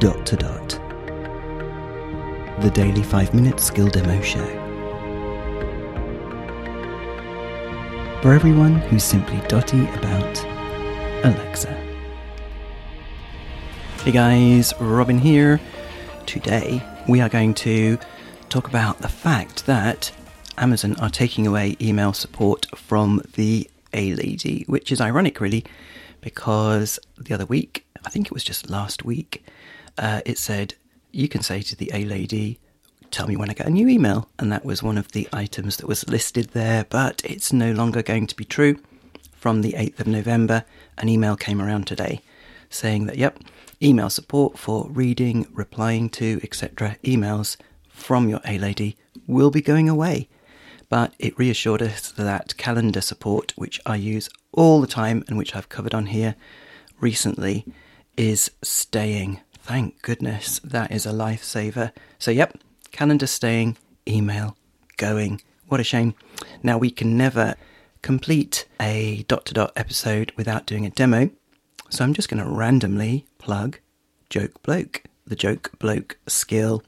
dot to dot. The daily 5 minute skill demo show. For everyone who's simply dotty about Alexa. Hey guys, Robin here. Today we are going to talk about the fact that Amazon are taking away email support from the A Lady, which is ironic, really, because the other week, I think it was just last week, uh, it said you can say to the A Lady, tell me when I get a new email. And that was one of the items that was listed there, but it's no longer going to be true. From the 8th of November, an email came around today saying that, yep, email support for reading, replying to, etc. emails from your A Lady will be going away but it reassured us that calendar support, which I use all the time and which I've covered on here recently, is staying. Thank goodness, that is a lifesaver. So, yep, calendar staying, email going. What a shame. Now, we can never complete a dot to dot episode without doing a demo. So, I'm just going to randomly plug Joke Bloke, the Joke Bloke skill,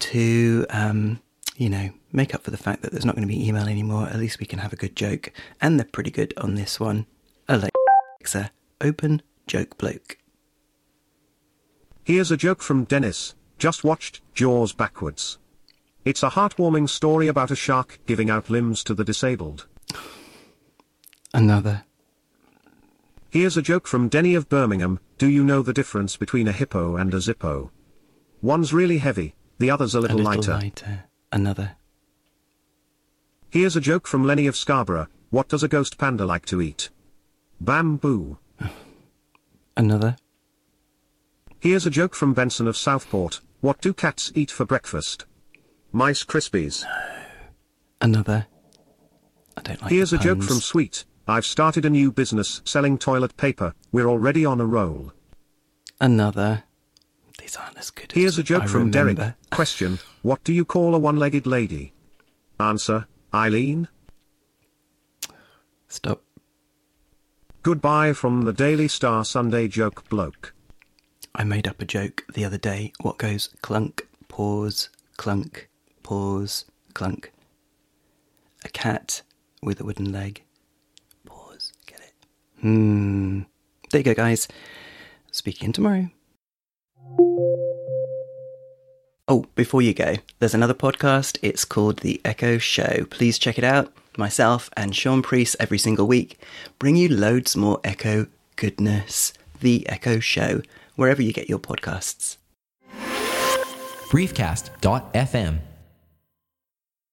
to, um, you know, make up for the fact that there's not going to be email anymore, at least we can have a good joke. And they're pretty good on this one. Alexa, open Joke Bloke. Here's a joke from Dennis. Just watched Jaws backwards. It's a heartwarming story about a shark giving out limbs to the disabled. Another. Here's a joke from Denny of Birmingham. Do you know the difference between a hippo and a zippo? One's really heavy, the other's a little, a little lighter. lighter. Another. Here's a joke from Lenny of Scarborough. What does a ghost panda like to eat? Bamboo. Another. Here's a joke from Benson of Southport. What do cats eat for breakfast? Mice Krispies. Another. I don't like Here's a joke from Sweet. I've started a new business selling toilet paper. We're already on a roll. Another. These aren't as good as. Here's as a joke I from Derek. Question. What do you call a one-legged lady? Answer. Eileen. Stop. Goodbye from the Daily Star Sunday Joke Bloke. I made up a joke the other day. What goes clunk, pause, clunk, pause, clunk. A cat with a wooden leg. Pause. Get it? Hmm. There you go, guys. Speaking tomorrow. Oh, before you go, there's another podcast. It's called The Echo Show. Please check it out. Myself and Sean Priest every single week bring you loads more Echo goodness. The Echo Show, wherever you get your podcasts. briefcast.fm